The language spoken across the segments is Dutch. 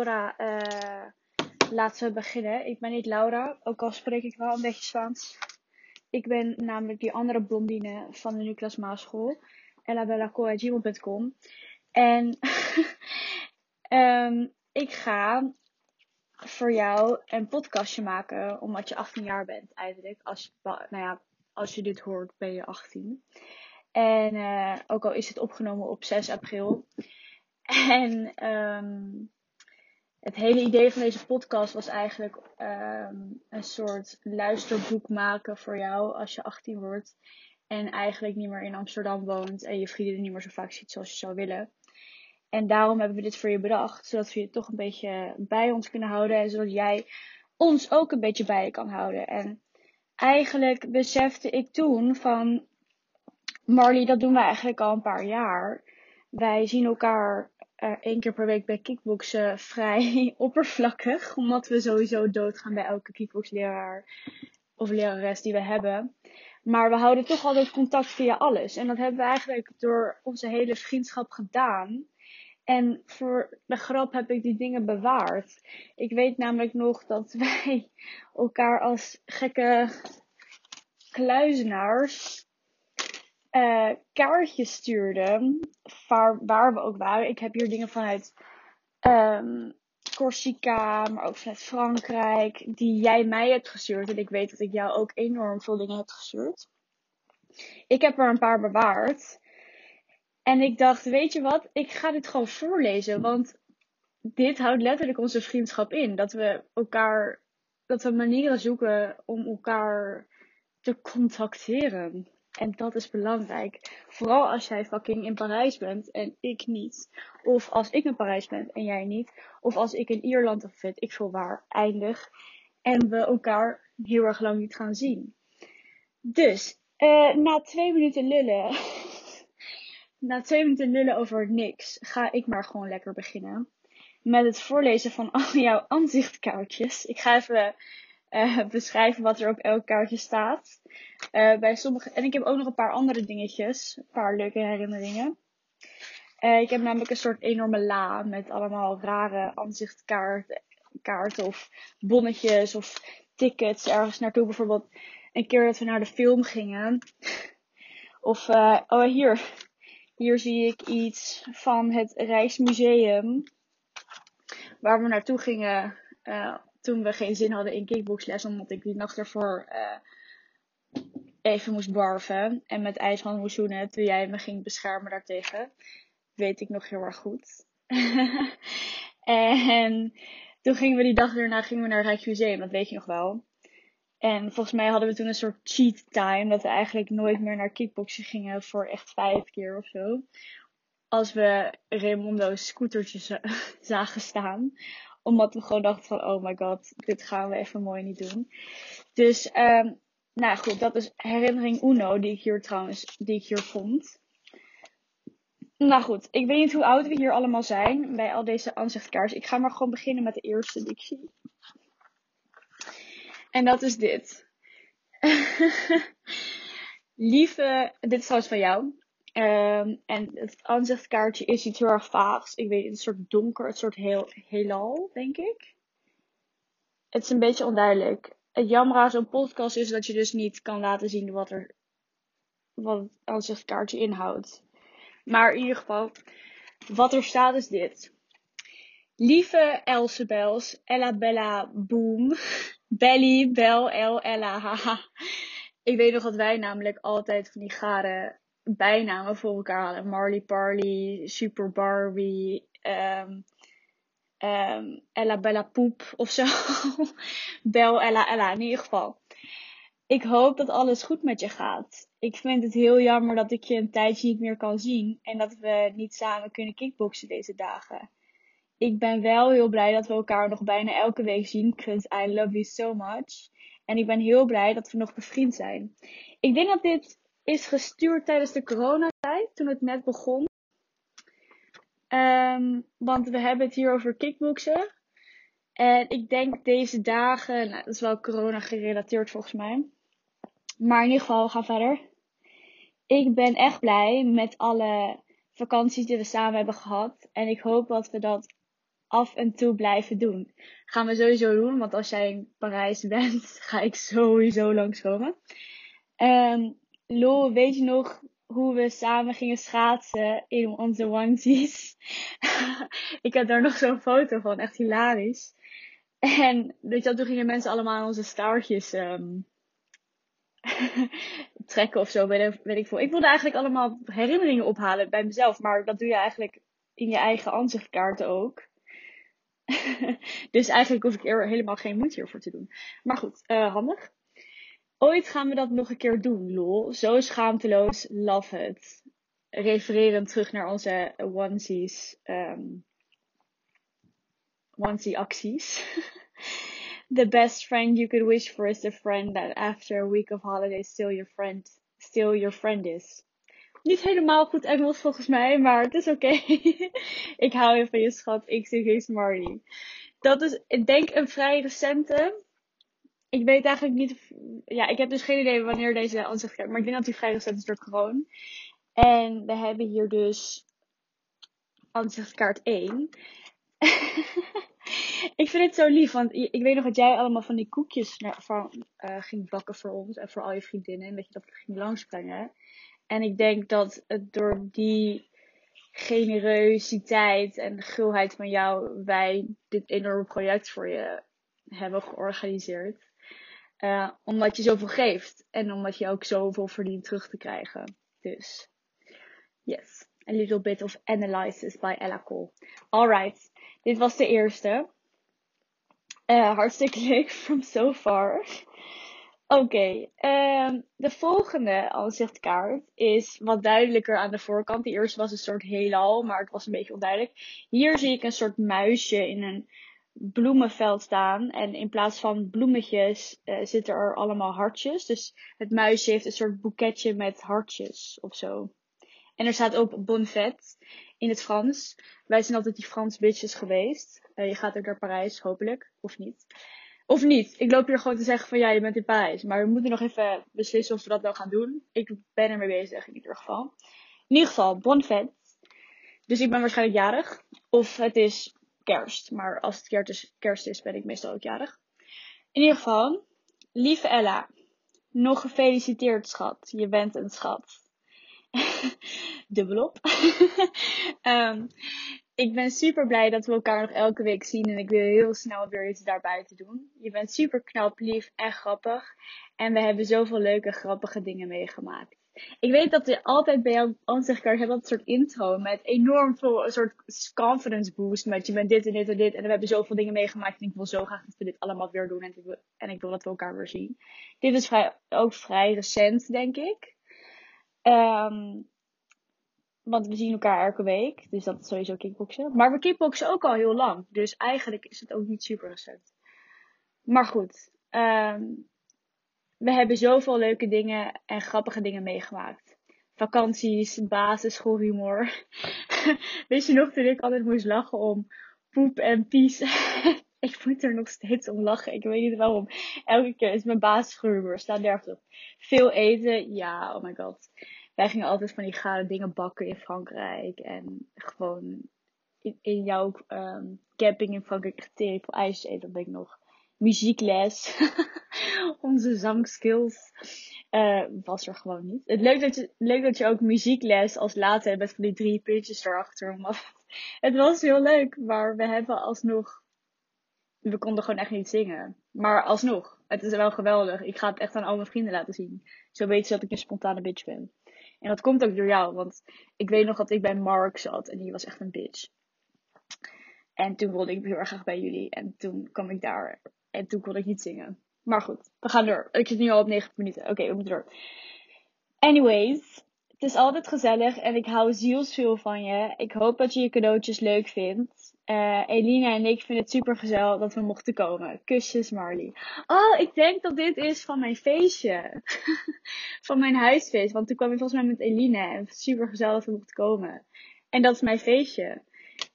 allora, uh, laten we beginnen. Ik ben niet Laura, ook al spreek ik wel een beetje Spaans. Ik ben namelijk die andere blondine van de Niklas Maaschool, ellabella.gmail.com. En um, ik ga voor jou een podcastje maken, omdat je 18 jaar bent eigenlijk. Als, nou ja, als je dit hoort, ben je 18. En uh, ook al is het opgenomen op 6 april. En um, het hele idee van deze podcast was eigenlijk um, een soort luisterboek maken voor jou als je 18 wordt. En eigenlijk niet meer in Amsterdam woont en je vrienden niet meer zo vaak ziet zoals je zou willen. En daarom hebben we dit voor je bedacht, zodat we je toch een beetje bij ons kunnen houden en zodat jij ons ook een beetje bij je kan houden. En eigenlijk besefte ik toen van, Marley, dat doen we eigenlijk al een paar jaar. Wij zien elkaar uh, één keer per week bij kickboksen vrij oppervlakkig. Omdat we sowieso doodgaan bij elke kickboxleraar of lerares die we hebben. Maar we houden toch altijd contact via alles. En dat hebben we eigenlijk door onze hele vriendschap gedaan. En voor de grap heb ik die dingen bewaard. Ik weet namelijk nog dat wij elkaar als gekke kluizenaars uh, kaartjes stuurden. Waar, waar we ook waren. Ik heb hier dingen vanuit um, Corsica, maar ook vanuit Frankrijk. Die jij mij hebt gestuurd. En ik weet dat ik jou ook enorm veel dingen heb gestuurd. Ik heb er een paar bewaard. En ik dacht, weet je wat? Ik ga dit gewoon voorlezen. Want dit houdt letterlijk onze vriendschap in. Dat we elkaar, dat we manieren zoeken om elkaar te contacteren. En dat is belangrijk. Vooral als jij fucking in Parijs bent en ik niet. Of als ik in Parijs ben en jij niet. Of als ik in Ierland of weet ik veel waar eindig. En we elkaar heel erg lang niet gaan zien. Dus, uh, na twee minuten lullen. na twee minuten lullen over niks. Ga ik maar gewoon lekker beginnen. Met het voorlezen van al jouw aanzichtkaartjes. Ik ga even uh, beschrijven wat er op elk kaartje staat. Uh, bij sommige, en ik heb ook nog een paar andere dingetjes. Een paar leuke herinneringen. Uh, ik heb namelijk een soort enorme la met allemaal rare aanzichtkaarten kaarten of bonnetjes of tickets ergens naartoe. Bijvoorbeeld een keer dat we naar de film gingen. Of, oh hier. Hier zie ik iets van het Rijksmuseum. Waar we naartoe gingen toen we geen zin hadden in kickboxles, omdat ik die nacht ervoor uh, even moest barven en met ijshand moest zoenen toen jij me ging beschermen daartegen. Weet ik nog heel erg goed. en toen gingen we die dag erna gingen we naar het Rijksmuseum, dat weet je nog wel. En volgens mij hadden we toen een soort cheat time, dat we eigenlijk nooit meer naar kickboxen gingen voor echt vijf keer of zo. Als we Raimondo's scootertjes zagen staan omdat we gewoon dachten van, oh my god, dit gaan we even mooi niet doen. Dus, um, nou goed, dat is herinnering Uno die ik hier trouwens, die ik hier vond. Nou goed, ik weet niet hoe oud we hier allemaal zijn bij al deze aanzichtkaars. Ik ga maar gewoon beginnen met de eerste die. En dat is dit. Lieve, dit is trouwens van jou. Um, en het aanzichtkaartje is iets heel erg vaags. Ik weet, een soort donker, een soort heel, heelal, denk ik. Het is een beetje onduidelijk. Het jammer aan zo'n podcast is dat je dus niet kan laten zien wat er, wat het aanzichtkaartje inhoudt. Maar in ieder geval, wat er staat is dit. Lieve Elsebels, Ella Bella Boom, Belly, Bel, El, Ella, haha. Ik weet nog dat wij namelijk altijd van die gare bijnamen voor elkaar halen. Marley Parley, Super Barbie, um, um, Ella Bella Poep of zo. Bel Ella Ella, in ieder geval. Ik hoop dat alles goed met je gaat. Ik vind het heel jammer dat ik je een tijdje niet meer kan zien en dat we niet samen kunnen kickboksen deze dagen. Ik ben wel heel blij dat we elkaar nog bijna elke week zien, because I love you so much. En ik ben heel blij dat we nog bevriend zijn. Ik denk dat dit is gestuurd tijdens de coronatijd, toen het net begon. Um, want we hebben het hier over kickboksen. En ik denk deze dagen, nou, dat is wel corona gerelateerd volgens mij. Maar in ieder geval, we gaan verder. Ik ben echt blij met alle vakanties die we samen hebben gehad. En ik hoop dat we dat af en toe blijven doen. Gaan we sowieso doen, want als jij in Parijs bent, ga ik sowieso langskomen. Um, Lo, weet je nog hoe we samen gingen schaatsen in onze onesies? ik heb daar nog zo'n foto van, echt hilarisch. En weet toen gingen mensen allemaal onze staartjes um, trekken of zo, weet, weet ik veel. Ik wilde eigenlijk allemaal herinneringen ophalen bij mezelf, maar dat doe je eigenlijk in je eigen aanzichtkaart ook. dus eigenlijk hoef ik er helemaal geen moeite hiervoor te doen. Maar goed, uh, handig. Ooit gaan we dat nog een keer doen, lol. Zo schaamteloos, love it. Refererend terug naar onze onesies. Um, onesie acties. the best friend you could wish for is the friend that after a week of holiday still your friend, still your friend is. Niet helemaal goed Engels volgens mij, maar het is oké. ik hou even van je schat, XXX Marley. Dat is, ik denk, een vrij recente. Ik weet eigenlijk niet. ja, ik heb dus geen idee wanneer deze aanzicht gaat. Maar ik denk dat die vrij recent is door kroon. En we hebben hier dus aanzichtkaart 1. ik vind het zo lief, want ik weet nog dat jij allemaal van die koekjes van, uh, ging bakken voor ons en voor al je vriendinnen. En dat je dat ging langsbrengen. En ik denk dat het door die generositeit en gulheid van jou wij dit enorme project voor je hebben georganiseerd. Uh, omdat je zoveel geeft en omdat je ook zoveel verdient terug te krijgen. Dus, yes. A little bit of analysis by Ella Cole. Alright, dit was de eerste. Uh, hartstikke leuk from so far. Oké, um, de volgende aanzichtkaart is wat duidelijker aan de voorkant. Die eerste was een soort heelal, maar het was een beetje onduidelijk. Hier zie ik een soort muisje in een bloemenveld staan. En in plaats van bloemetjes uh, zitten er allemaal hartjes. Dus het muisje heeft een soort boeketje met hartjes of zo. En er staat ook bonfet in het Frans. Wij zijn altijd die Frans bitches geweest. Uh, je gaat ook naar Parijs, hopelijk. Of niet. Of niet. Ik loop hier gewoon te zeggen van ja, je bent in Parijs. Maar we moeten nog even beslissen of we dat wel gaan doen. Ik ben ermee bezig in ieder geval. In ieder geval, bonfet. Dus ik ben waarschijnlijk jarig. Of het is kerst. Maar als het kerst is, kerst is, ben ik meestal ook jarig. In ieder geval, lieve Ella. Nog gefeliciteerd, schat. Je bent een schat. Dubbelop. um, ik ben super blij dat we elkaar nog elke week zien. En ik wil heel snel weer iets daarbuiten doen. Je bent super knap, lief en grappig. En we hebben zoveel leuke, grappige dingen meegemaakt. Ik weet dat je altijd bij jouw aanzichtkaart hebt dat soort intro met enorm veel een soort confidence boost. Met je bent dit en dit en dit. En we hebben zoveel dingen meegemaakt. En ik wil zo graag dat we dit allemaal weer doen. En ik wil, en ik wil dat we elkaar weer zien. Dit is vrij, ook vrij recent, denk ik. Um, want we zien elkaar elke week. Dus dat is sowieso kickboksen. Maar we kickboksen ook al heel lang. Dus eigenlijk is het ook niet super recent. Maar goed. Um, we hebben zoveel leuke dingen en grappige dingen meegemaakt. Vakanties, basisschoolhumor. Weet je nog toen ik altijd moest lachen om poep en pies? ik moet er nog steeds om lachen. Ik weet niet waarom. Elke keer is mijn basisschoolhumor. Staat nergens op. Veel eten. Ja, oh my god. Wij gingen altijd van die gare dingen bakken in Frankrijk. En gewoon in, jouw um, camping in Frankrijk echt ijs eten. Dat ben ik nog muziekles. Onze zangskills. Uh, was er gewoon niet. Het leuk dat, je, leuk dat je ook muziekles als later hebt met van die drie puntjes erachter. het was heel leuk, maar we hebben alsnog. We konden gewoon echt niet zingen. Maar alsnog, het is wel geweldig. Ik ga het echt aan al mijn vrienden laten zien. Zo weten ze dat ik een spontane bitch ben. En dat komt ook door jou, want ik weet nog dat ik bij Mark zat en die was echt een bitch. En toen wilde ik heel erg graag bij jullie. En toen kwam ik daar en toen kon ik niet zingen. Maar goed, we gaan door. Ik zit nu al op 90 minuten. Oké, we moeten door. Anyways, het is altijd gezellig en ik hou zielsveel van je. Ik hoop dat je je cadeautjes leuk vindt. Uh, Elina en ik vinden het super gezellig dat we mochten komen. Kusjes Marley. Oh, ik denk dat dit is van mijn feestje. van mijn huisfeest. Want toen kwam ik volgens mij met Elina en super gezellig dat we mochten komen. En dat is mijn feestje.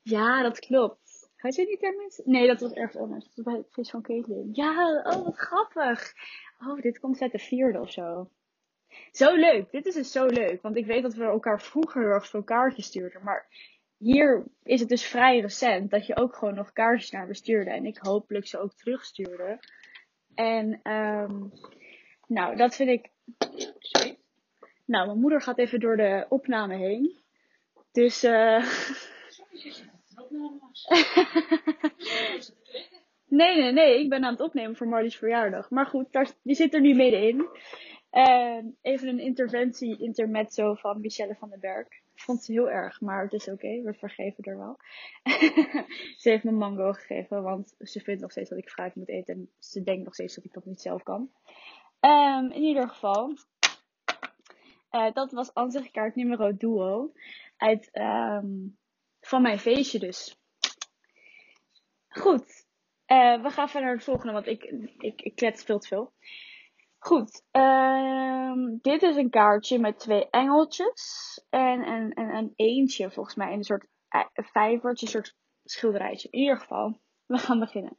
Ja, dat klopt. Had je niet ergens? Nee, dat was ergens anders. Dat was bij feest van Caitlin. Ja, oh wat grappig. Oh, dit komt uit de vierde of zo. Zo leuk. Dit is dus zo leuk. Want ik weet dat we elkaar vroeger heel erg veel kaartjes stuurden. Maar hier is het dus vrij recent dat je ook gewoon nog kaartjes naar me stuurde. En ik hopelijk ze ook terugstuurde. En um, nou, dat vind ik. Nou, mijn moeder gaat even door de opname heen. Dus. eh nee, nee, nee. Ik ben aan het opnemen voor Marlie's verjaardag. Maar goed, daar, die zit er nu middenin. Uh, even een interventie, intermezzo van Michelle van den Berg. Vond ze heel erg, maar het is oké. We vergeven er wel. ze heeft me mango gegeven, want ze vindt nog steeds dat ik fruit moet eten. En ze denkt nog steeds dat ik dat niet zelf kan. Um, in ieder geval. Uh, dat was ansichtkaart nummer duo. Uit, um, van mijn feestje dus. Goed. Uh, we gaan verder naar het volgende, want ik, ik, ik klets veel te veel. Goed. Um, dit is een kaartje met twee engeltjes. En een, en een eentje volgens mij. Een soort vijvertje, een soort schilderijtje. In ieder geval, we gaan beginnen.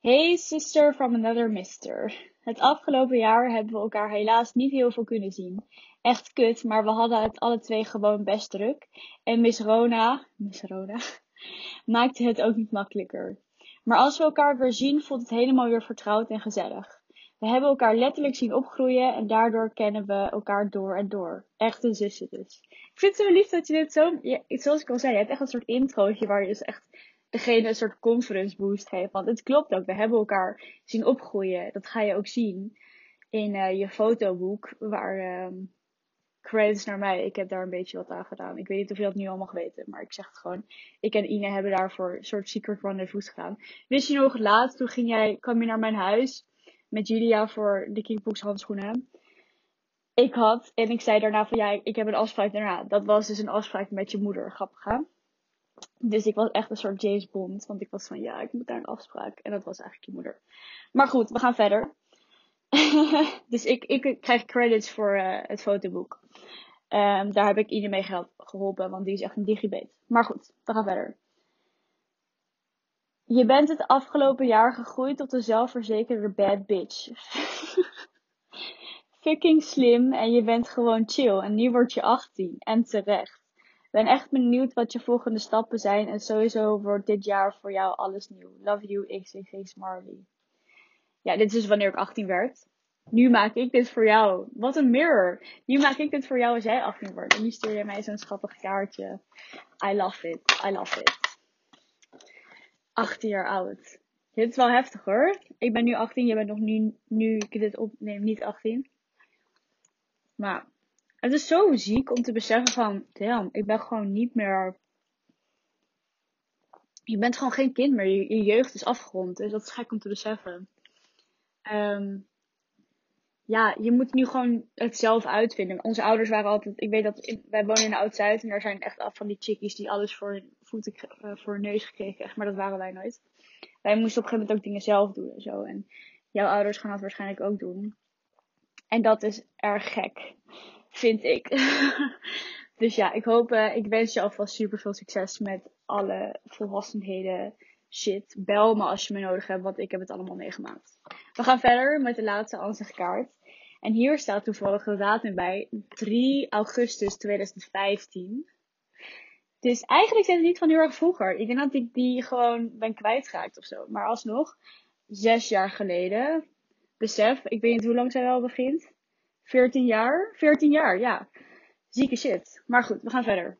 Hey sister from another mister. Het afgelopen jaar hebben we elkaar helaas niet heel veel kunnen zien. Echt kut, maar we hadden het alle twee gewoon best druk. En Miss Rona, Miss Rona, maakte het ook niet makkelijker. Maar als we elkaar weer zien, voelt het helemaal weer vertrouwd en gezellig. We hebben elkaar letterlijk zien opgroeien en daardoor kennen we elkaar door en door. Echte zussen dus. Ik vind het zo lief dat je dit zo, ja, zoals ik al zei, je hebt echt een soort introotje waar je dus echt degene een soort conference boost geeft. Want het klopt ook, we hebben elkaar zien opgroeien. Dat ga je ook zien in uh, je fotoboek, waar um, credits naar mij. Ik heb daar een beetje wat aan gedaan. Ik weet niet of je dat nu allemaal weten, maar ik zeg het gewoon. Ik en Ine hebben daarvoor een soort secret rendezvous gedaan. Wist je nog, laatst toen ging jij, kwam je naar mijn huis met Julia voor de Kickbox handschoenen. Ik had, en ik zei daarna van ja, ik heb een afspraak daarna. Dat was dus een afspraak met je moeder, grappig hè? Dus ik was echt een soort James Bond. Want ik was van ja, ik moet daar een afspraak. En dat was eigenlijk je moeder. Maar goed, we gaan verder. dus ik, ik krijg credits voor uh, het fotoboek. Um, daar heb ik iedereen mee geholpen, want die is echt een digibet. Maar goed, we gaan verder. Je bent het afgelopen jaar gegroeid tot een zelfverzekerde bad bitch. Fucking slim en je bent gewoon chill. En nu word je 18 en terecht ben echt benieuwd wat je volgende stappen zijn. En sowieso wordt dit jaar voor jou alles nieuw. Love you, XXX Marley. Ja, dit is wanneer ik 18 werd. Nu maak ik dit voor jou. Wat een mirror. Nu maak ik dit voor jou als jij 18 wordt. En nu stuur je mij zo'n schattig kaartje. I love it. I love it. 18 jaar oud. Dit is wel heftig hoor. Ik ben nu 18. Je bent nog nu, nu ik dit opneem, niet 18. Maar het is zo ziek om te beseffen van, damn, ik ben gewoon niet meer. Je bent gewoon geen kind meer. Je, je jeugd is afgerond. Dus dat is gek om te beseffen. Um, ja, je moet nu gewoon het zelf uitvinden. Onze ouders waren altijd. Ik weet dat wij wonen in Oud-Zuid. En daar zijn echt af van die chickies die alles voor hun voeten, uh, voor hun neus gekregen. Echt, maar dat waren wij nooit. Wij moesten op een gegeven moment ook dingen zelf doen en zo. En jouw ouders gaan dat waarschijnlijk ook doen. En dat is erg gek. Vind ik. dus ja, ik hoop, uh, ik wens je alvast super veel succes met alle volwassenheden. Shit, bel me als je me nodig hebt, want ik heb het allemaal meegemaakt. We gaan verder met de laatste ansichtkaart. En hier staat toevallig de datum bij. 3 augustus 2015. Dus eigenlijk zijn het niet van heel erg vroeger. Ik denk dat ik die gewoon ben kwijtgeraakt of zo. Maar alsnog, zes jaar geleden. Besef, ik weet niet hoe lang zij al begint. 14 jaar? 14 jaar, ja. Zieke shit. Maar goed, we gaan verder.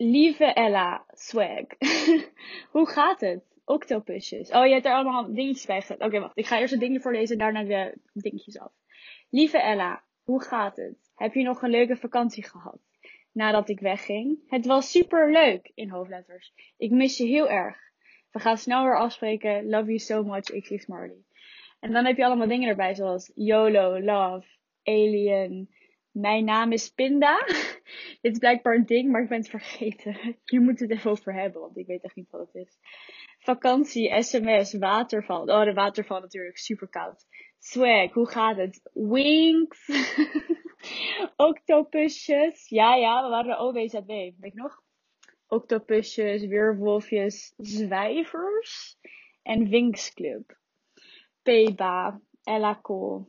Lieve Ella, swag. Hoe gaat het? Octopusjes. Oh, je hebt er allemaal dingetjes bij gezet. Oké, wacht. Ik ga eerst het dingetje voorlezen, daarna de dingetjes af. Lieve Ella, hoe gaat het? Heb je nog een leuke vakantie gehad? Nadat ik wegging. Het was super leuk in hoofdletters. Ik mis je heel erg. We gaan snel weer afspreken. Love you so much, X Marley. En dan heb je allemaal dingen erbij zoals YOLO, Love, Alien. Mijn naam is Pinda. Dit is blijkbaar een ding, maar ik ben het vergeten. Je moet het even over hebben, want ik weet echt niet wat het is. Vakantie, sms, waterval. Oh, de waterval natuurlijk, super koud. Swag, hoe gaat het? Winks. Octopusjes. Ja, ja, we waren de OWZB. Weet je nog? Octopusjes, weerwolfjes, zwijvers en Winks Club. Peba, Elaco.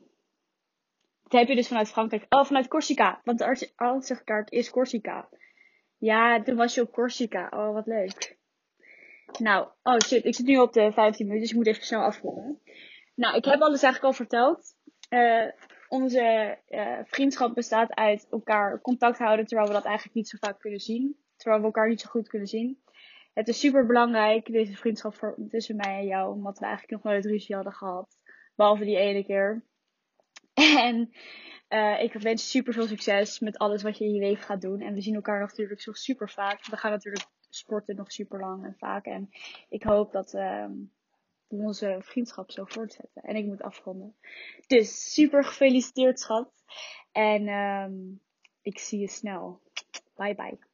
Dat heb je dus vanuit Frankrijk. Oh, vanuit Corsica. Want de kaart is Corsica. Ja, toen was je op Corsica. Oh, wat leuk. Nou, oh shit, ik zit nu op de 15 minuten, dus ik moet even snel afronden. Nou, ik heb alles eigenlijk al verteld. Uh, onze uh, vriendschap bestaat uit elkaar contact houden terwijl we dat eigenlijk niet zo vaak kunnen zien. Terwijl we elkaar niet zo goed kunnen zien. Het is super belangrijk, deze vriendschap voor, tussen mij en jou, omdat we eigenlijk nog nooit ruzie hadden gehad. Behalve die ene keer. En uh, ik wens super veel succes met alles wat je in je leven gaat doen. En we zien elkaar natuurlijk zo super vaak. We gaan natuurlijk sporten nog super lang en vaak. En ik hoop dat uh, we onze vriendschap zo voortzetten. En ik moet afronden. Dus super gefeliciteerd, schat. En um, ik zie je snel. Bye bye.